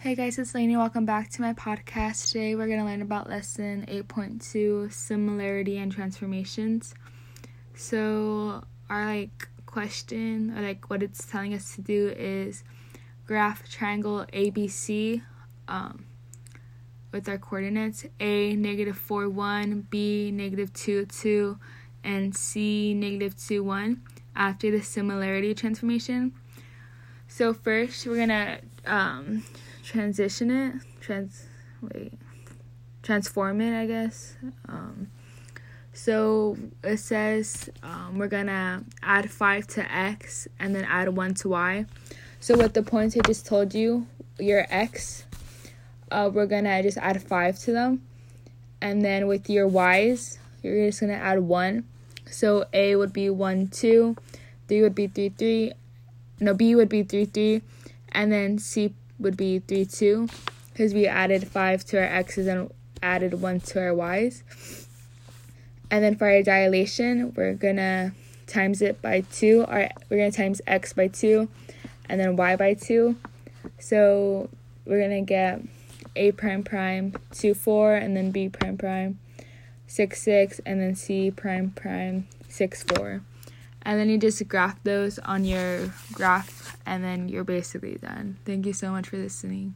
Hey guys, it's Lainey. Welcome back to my podcast. Today we're going to learn about lesson 8.2 similarity and transformations. So, our like question or like what it's telling us to do is graph triangle ABC um, with our coordinates A negative 4 1, B negative 2 2, and C negative 2 1 after the similarity transformation. So, first we're going to um, transition it, trans, wait, transform it, I guess. Um, so it says um, we're gonna add 5 to x and then add 1 to y. So with the points I just told you, your x, uh, we're gonna just add 5 to them. And then with your y's, you're just gonna add 1. So a would be 1, 2, 3 would be 3, 3, no, b would be 3, 3, and then c would be 3, 2, because we added 5 to our x's and added 1 to our y's. And then for our dilation, we're gonna times it by 2. Our, we're gonna times x by 2 and then y by 2. So we're gonna get a prime prime 2, 4, and then b prime prime 6, 6, and then c prime prime 6, 4. And then you just graph those on your graph, and then you're basically done. Thank you so much for listening.